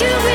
you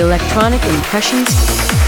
Electronic Impressions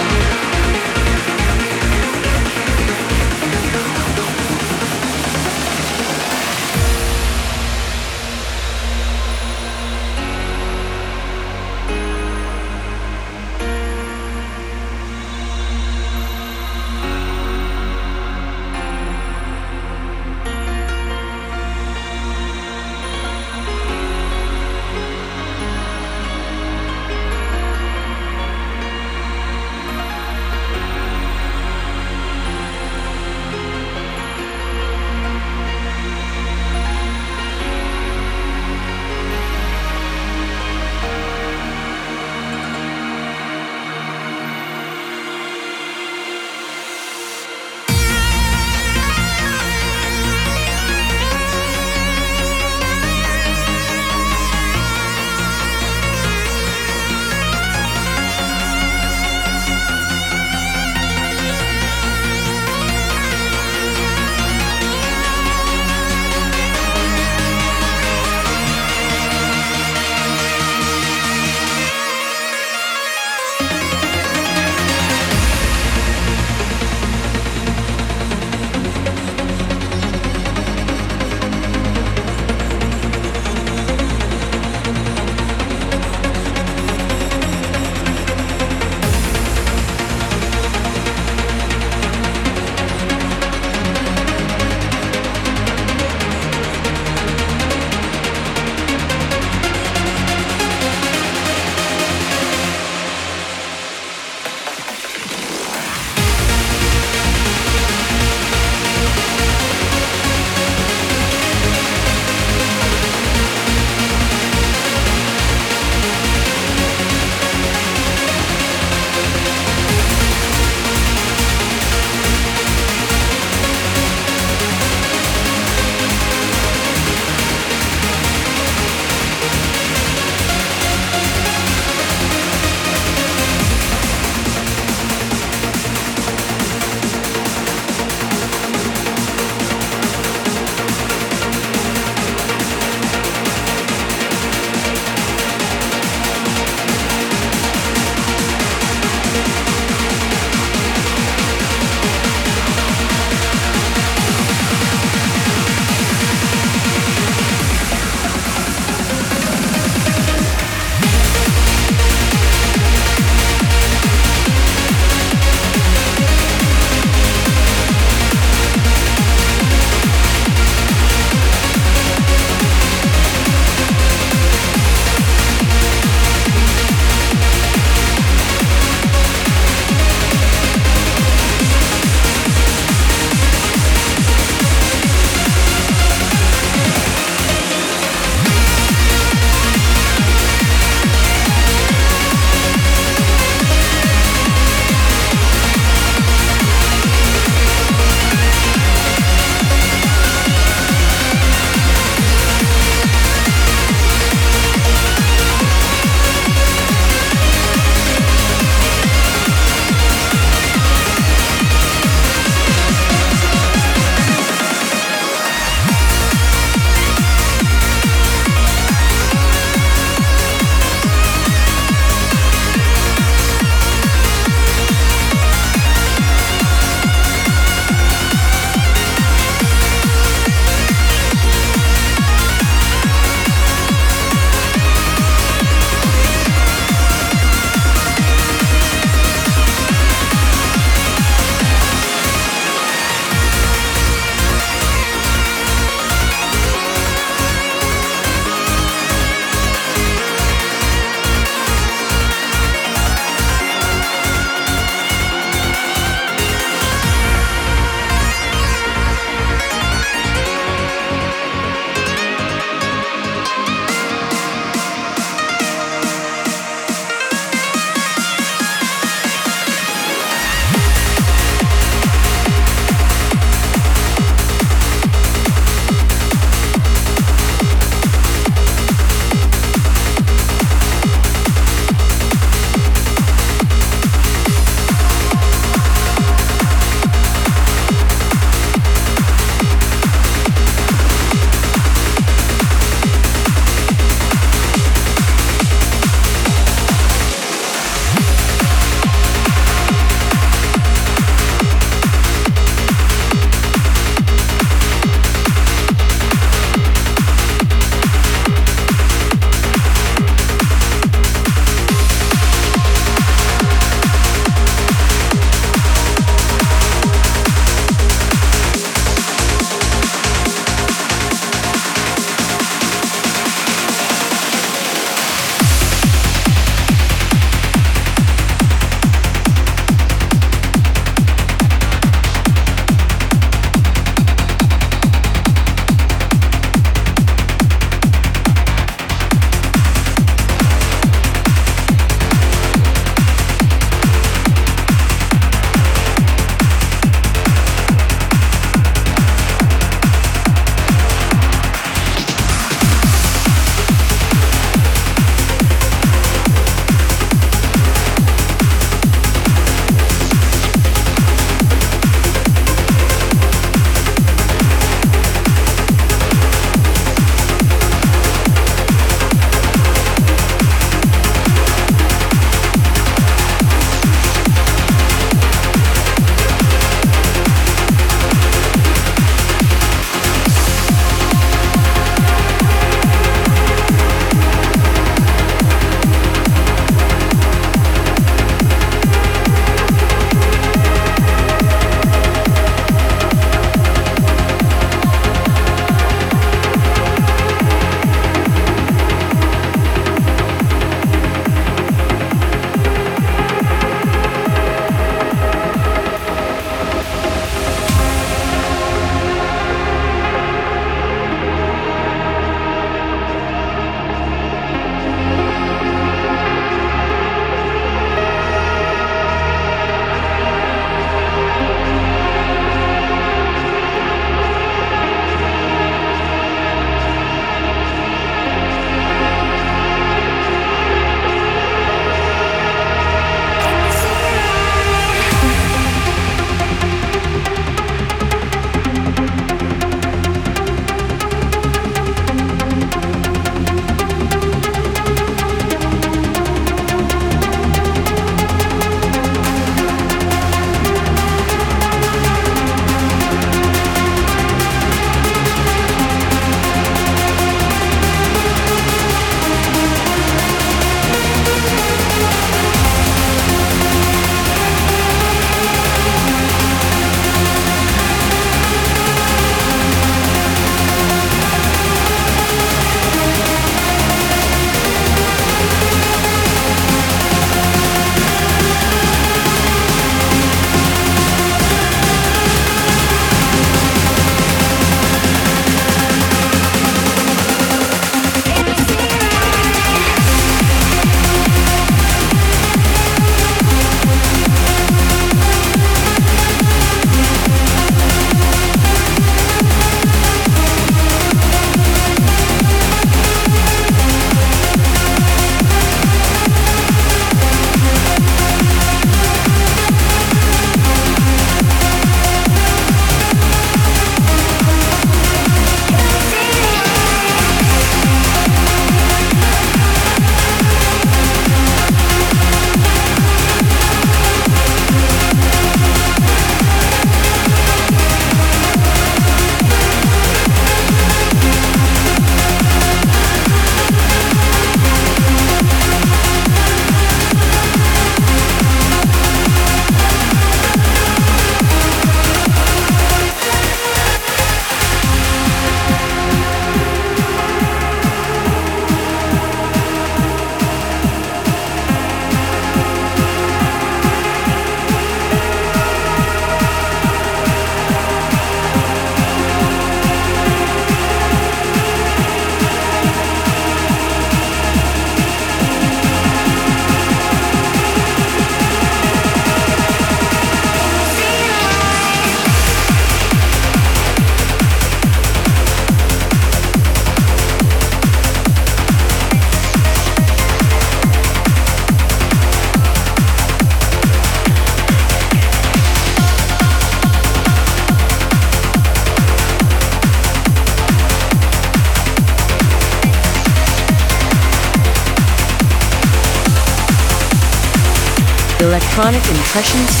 Impressions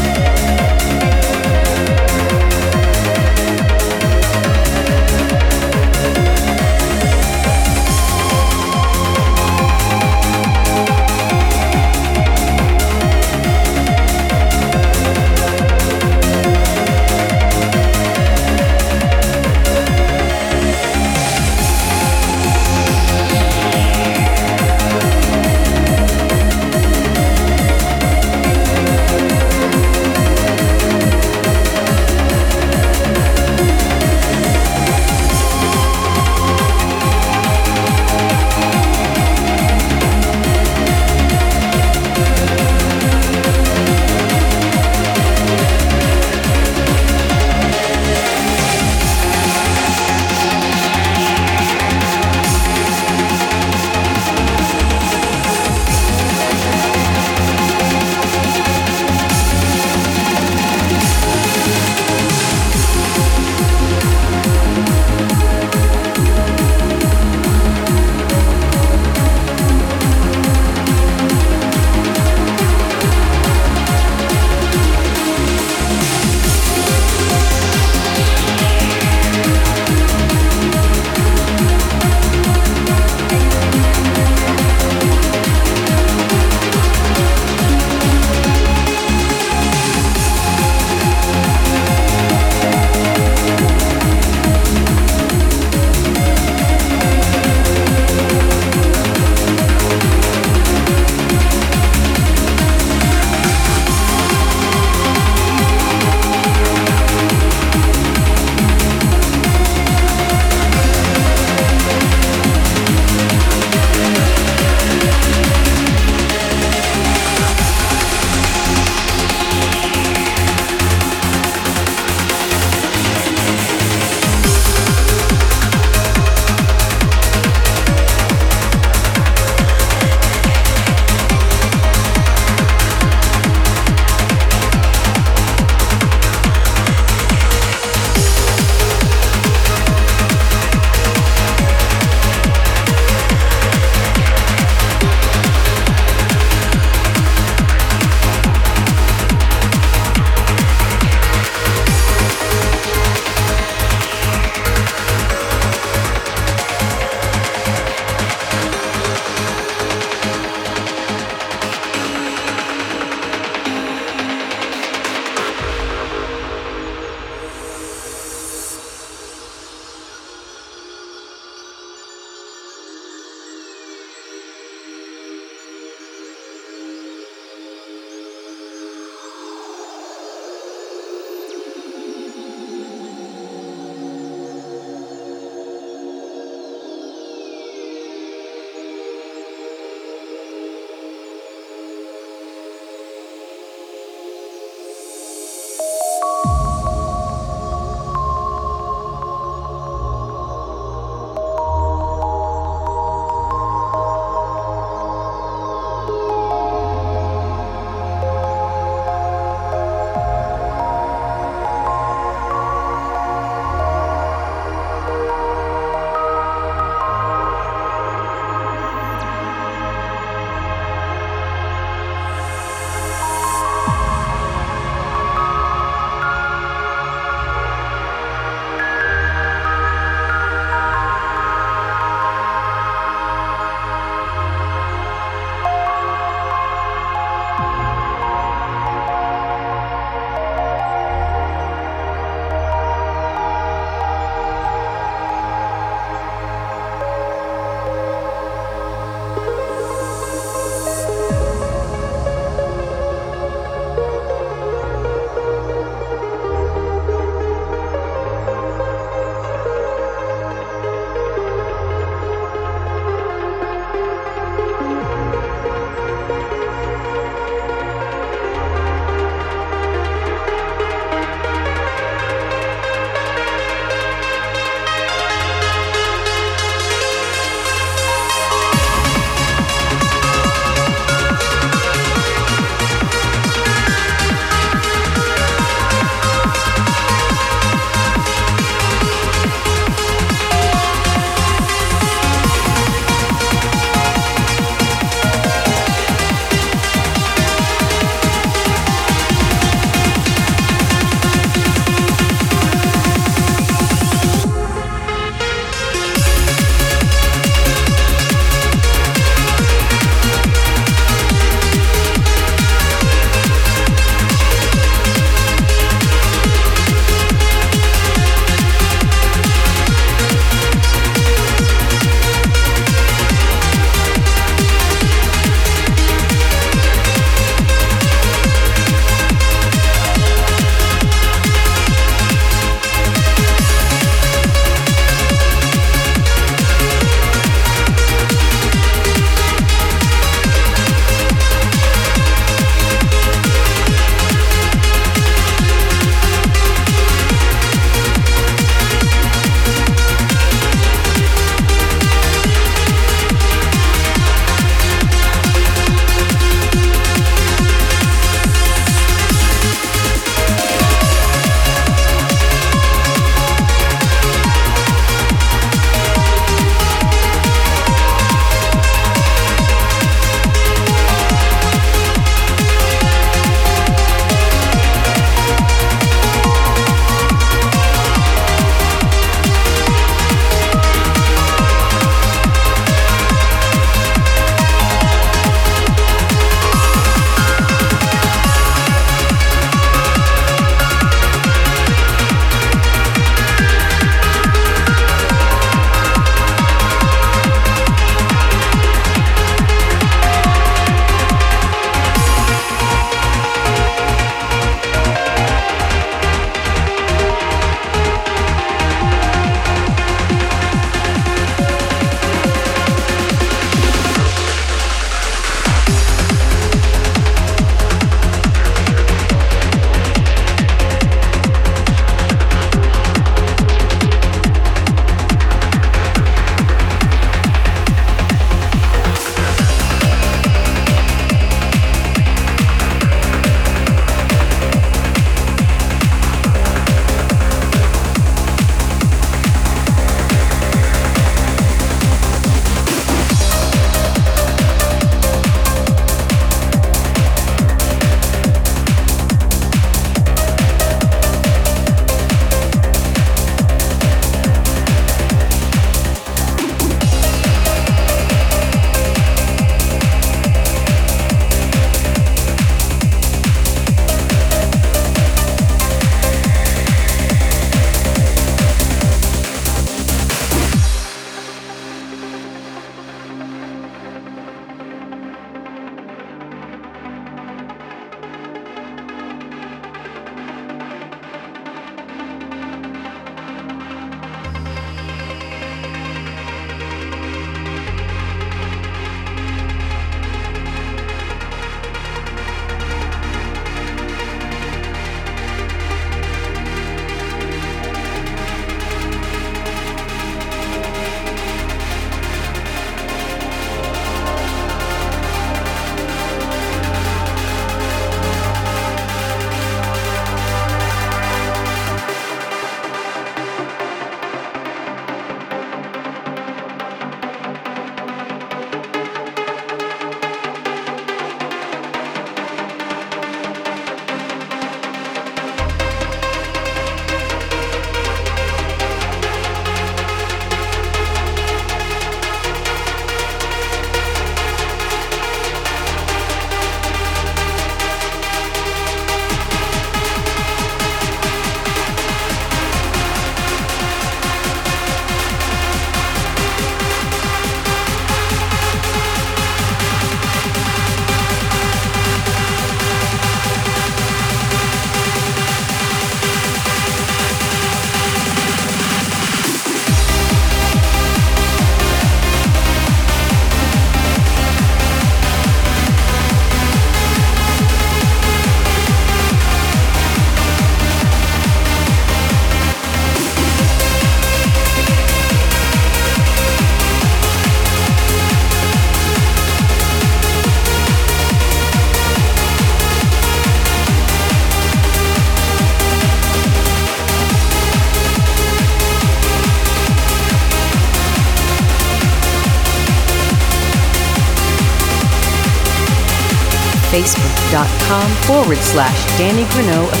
facebook.com forward slash Danny Grunow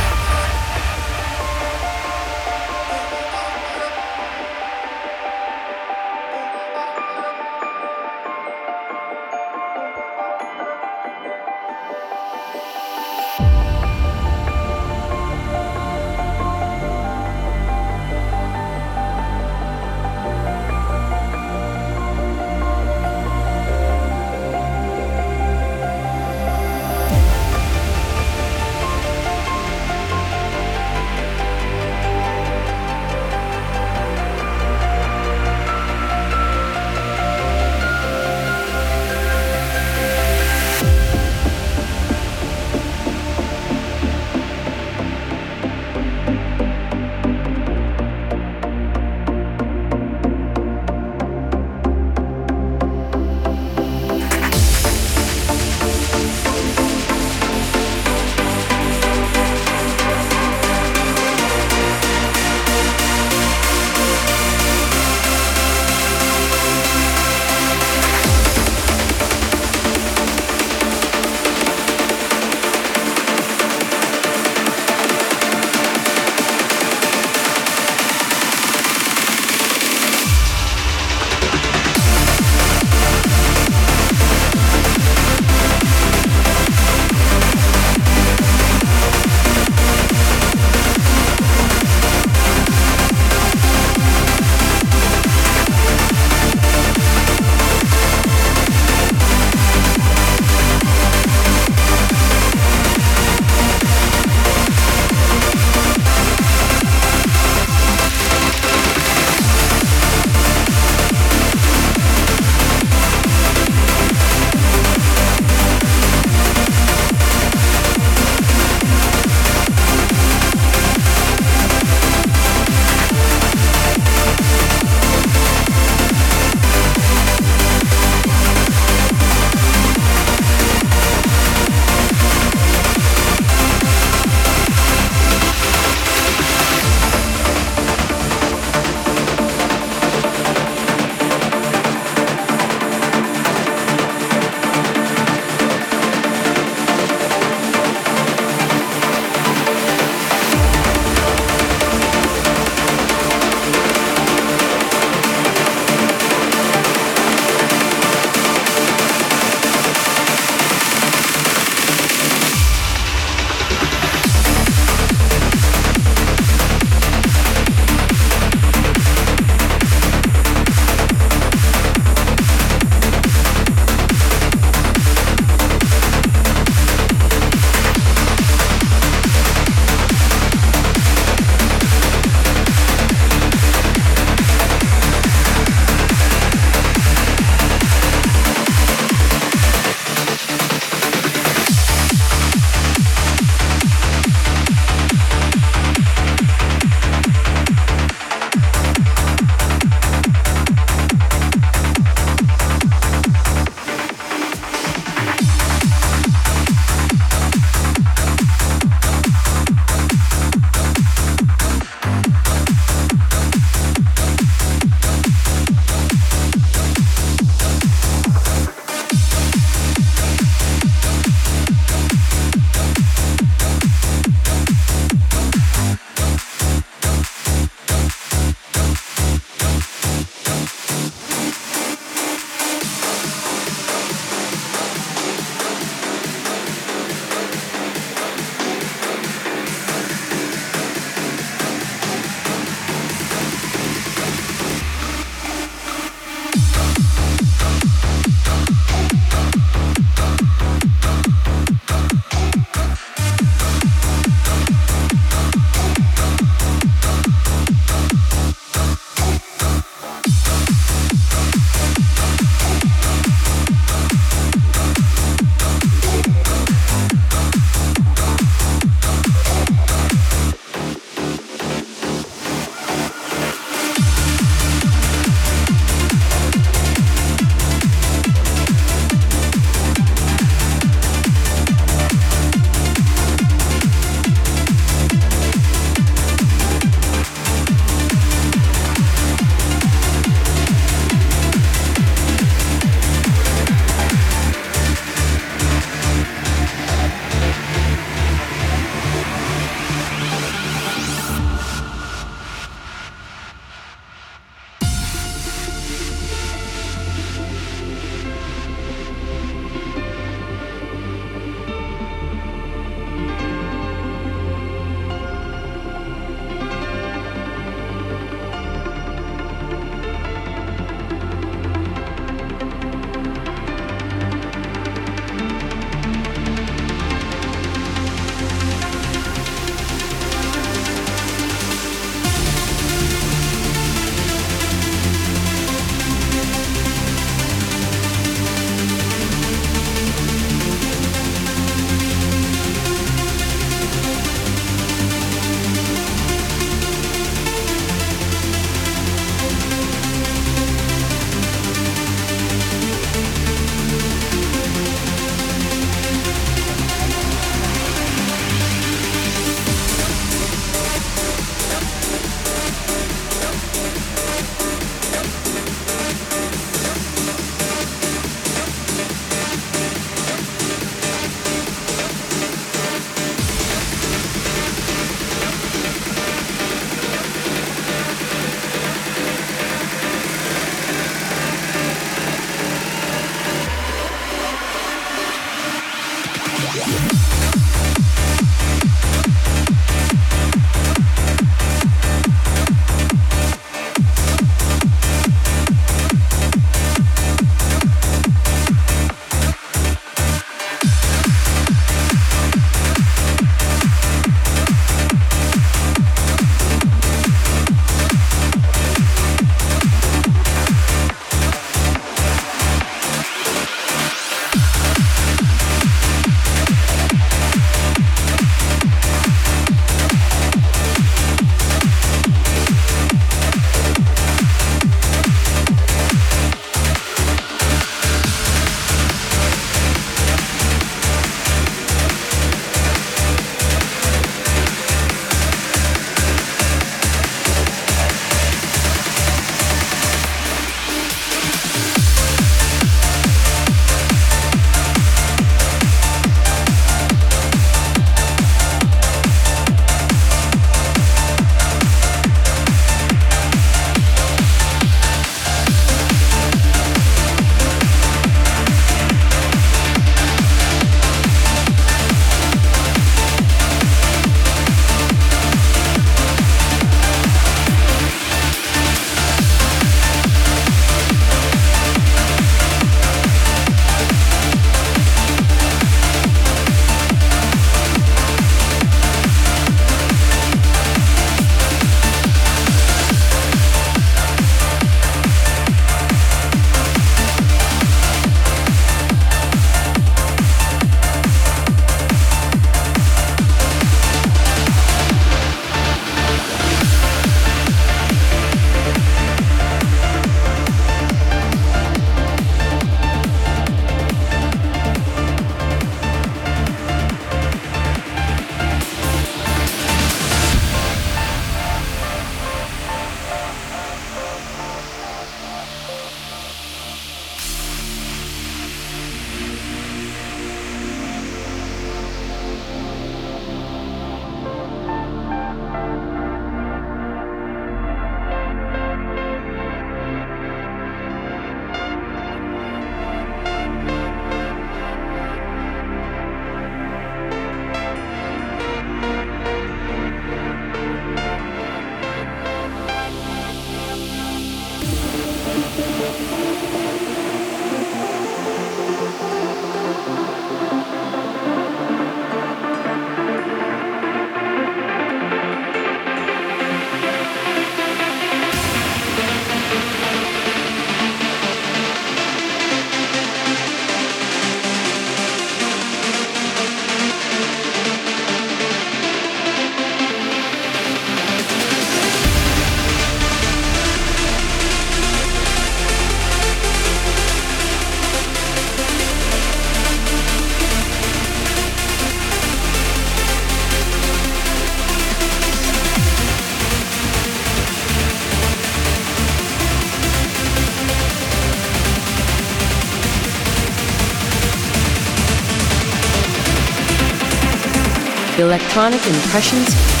Electronic Impressions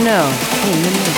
Bruno in the mix.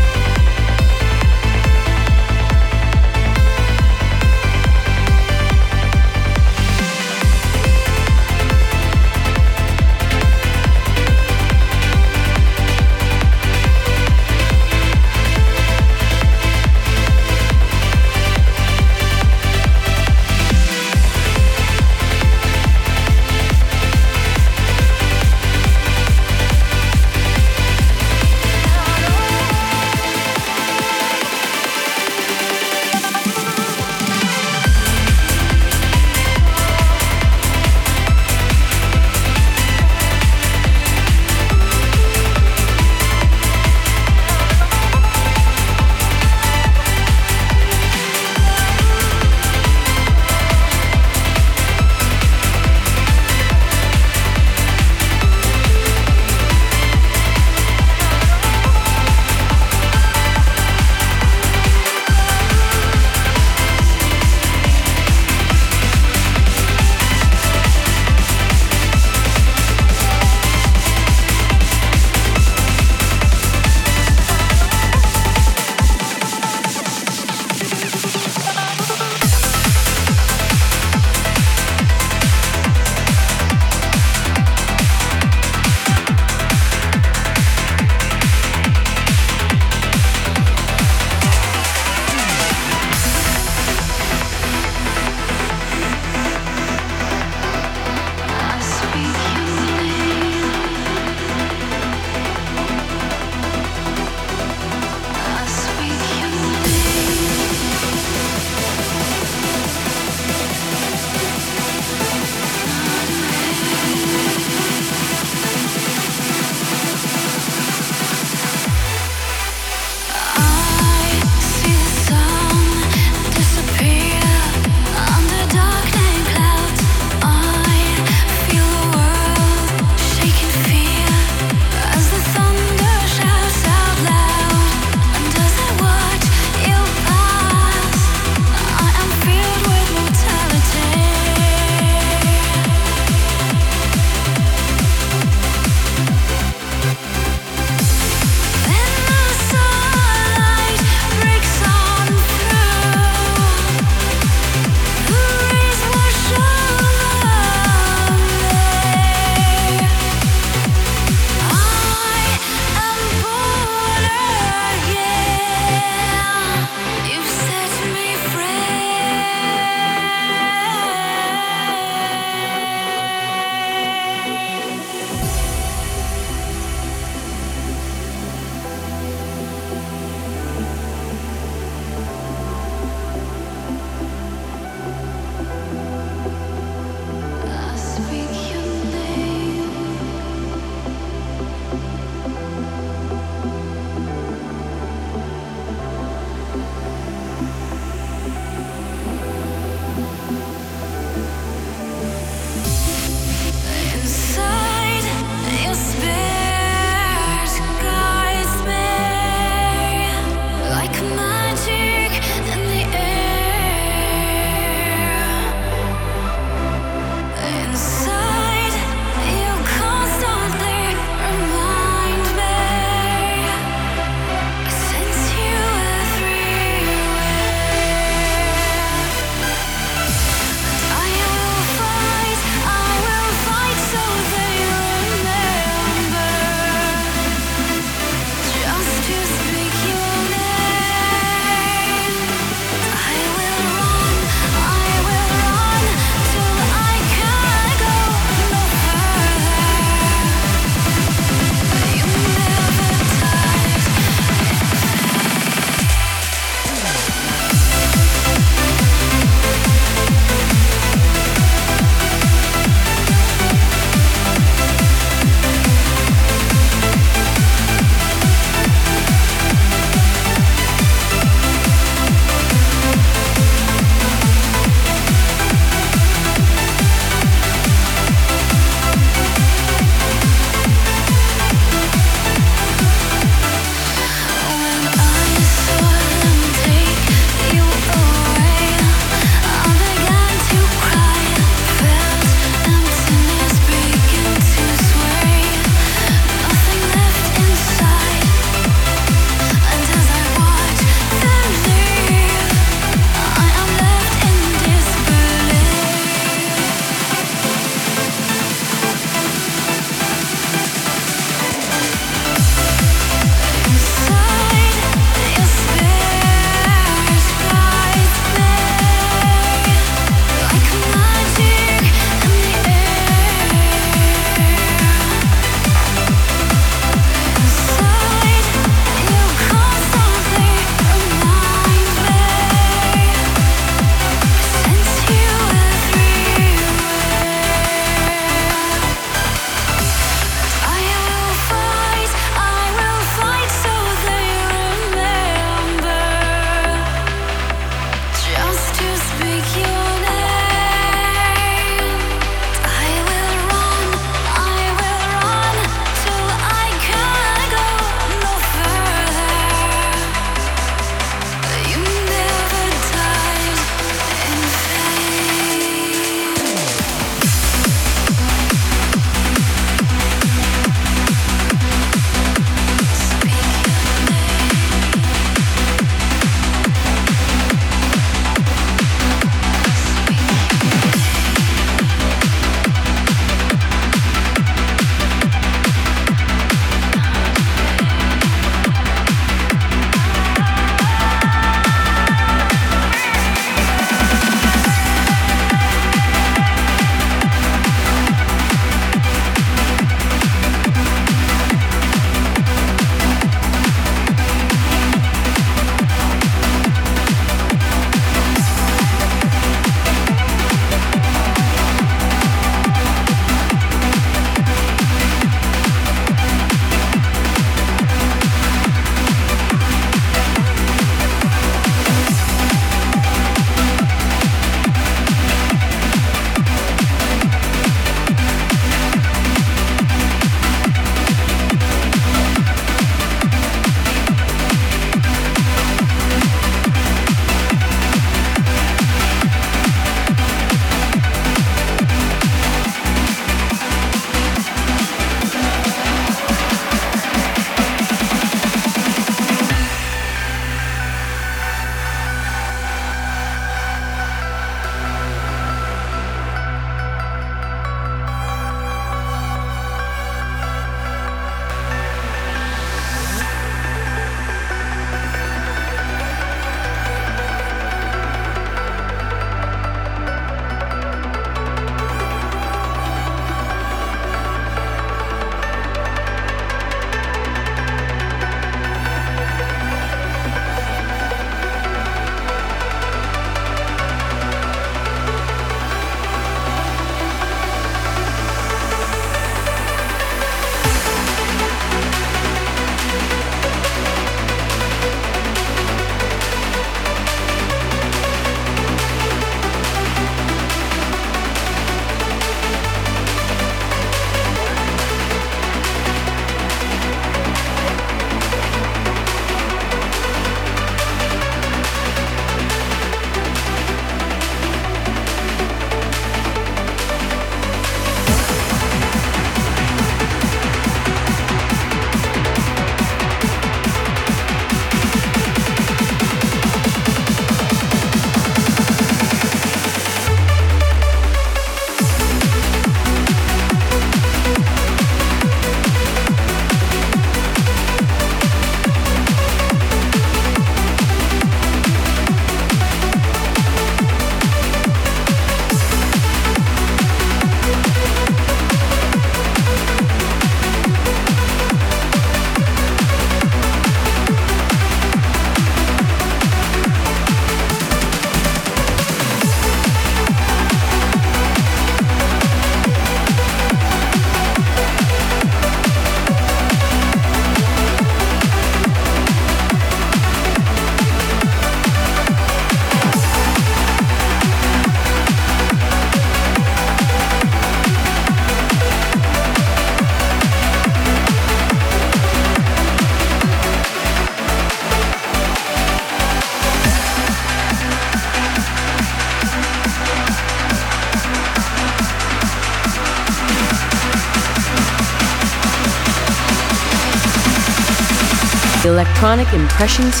Electronic Impressions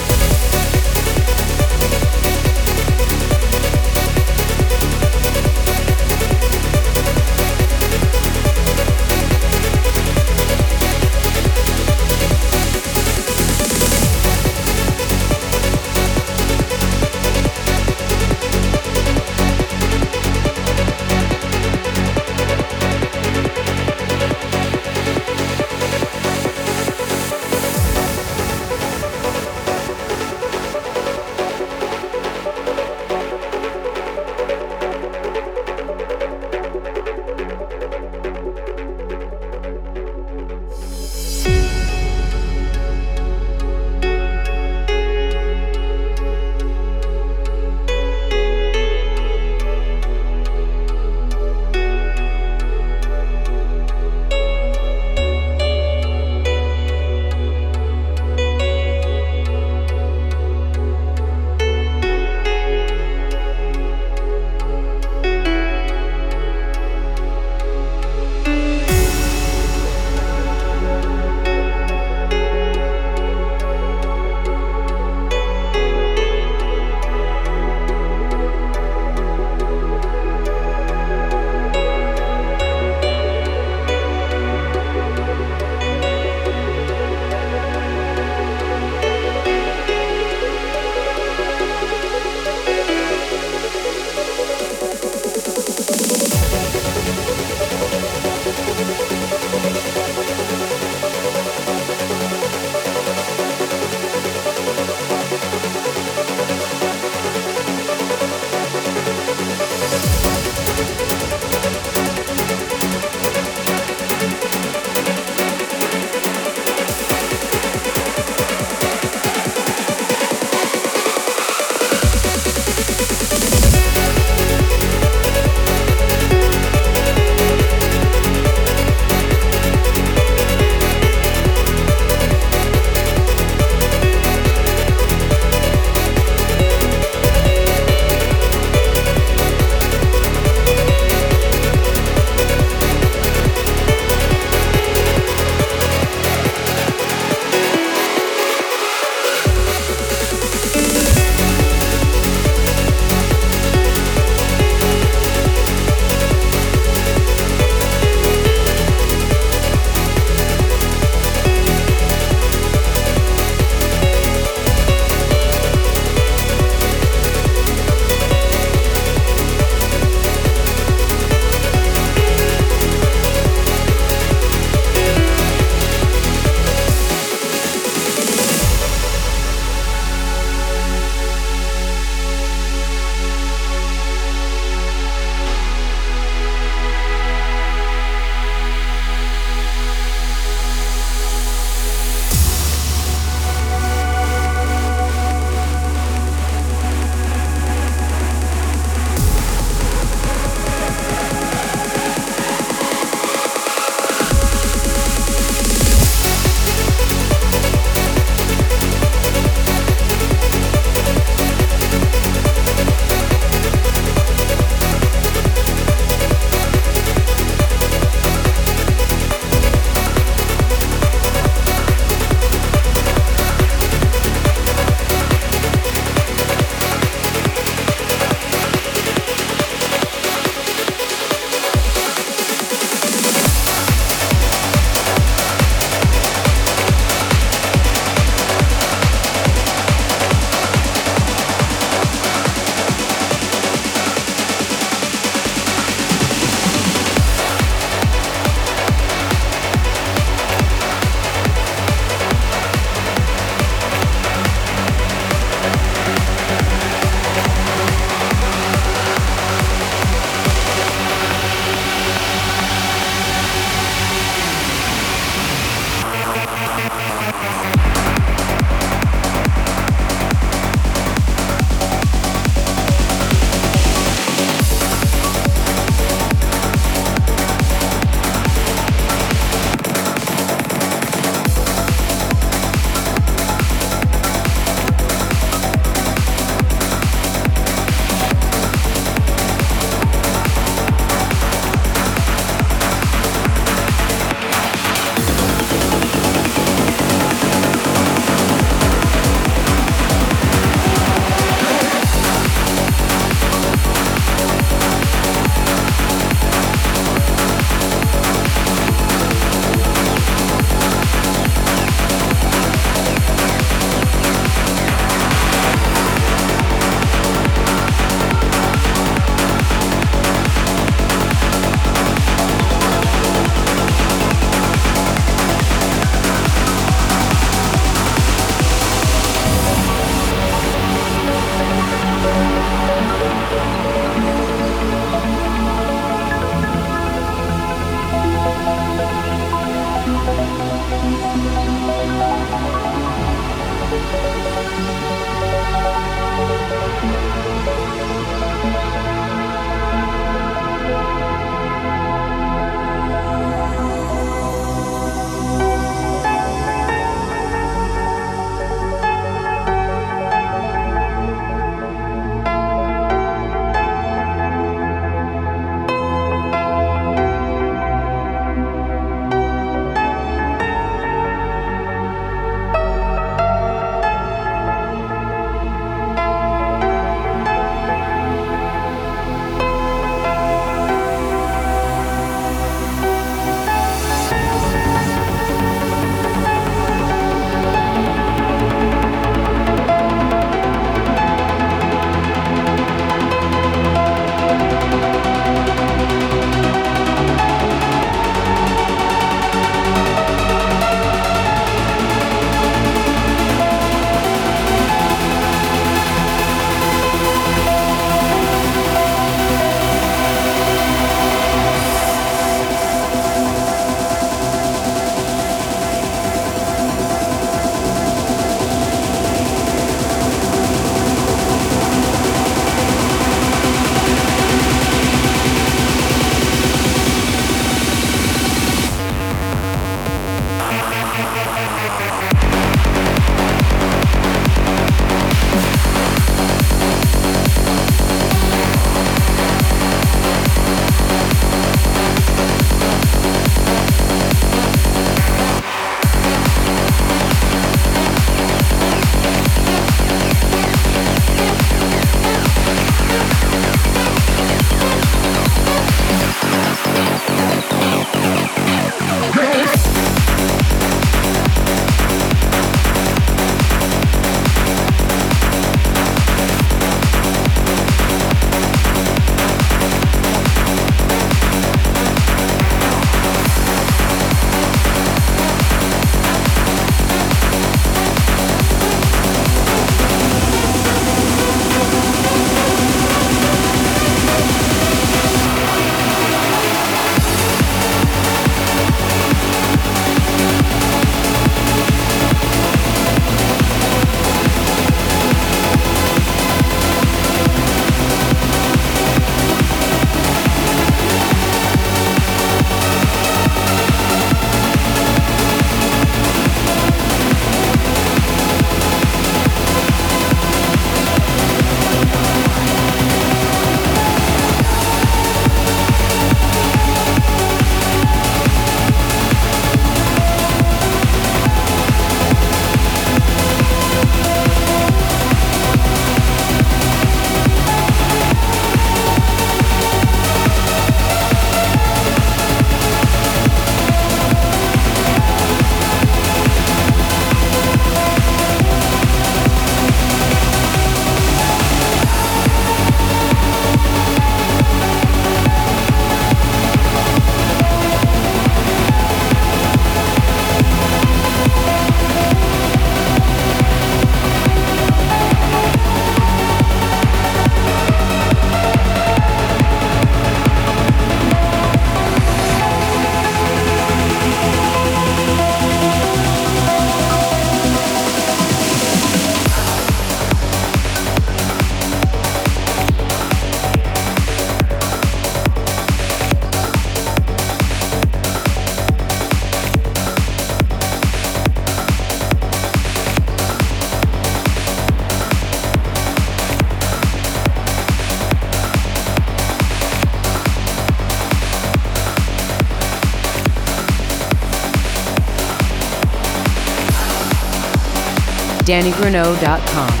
DannyGrunow.com.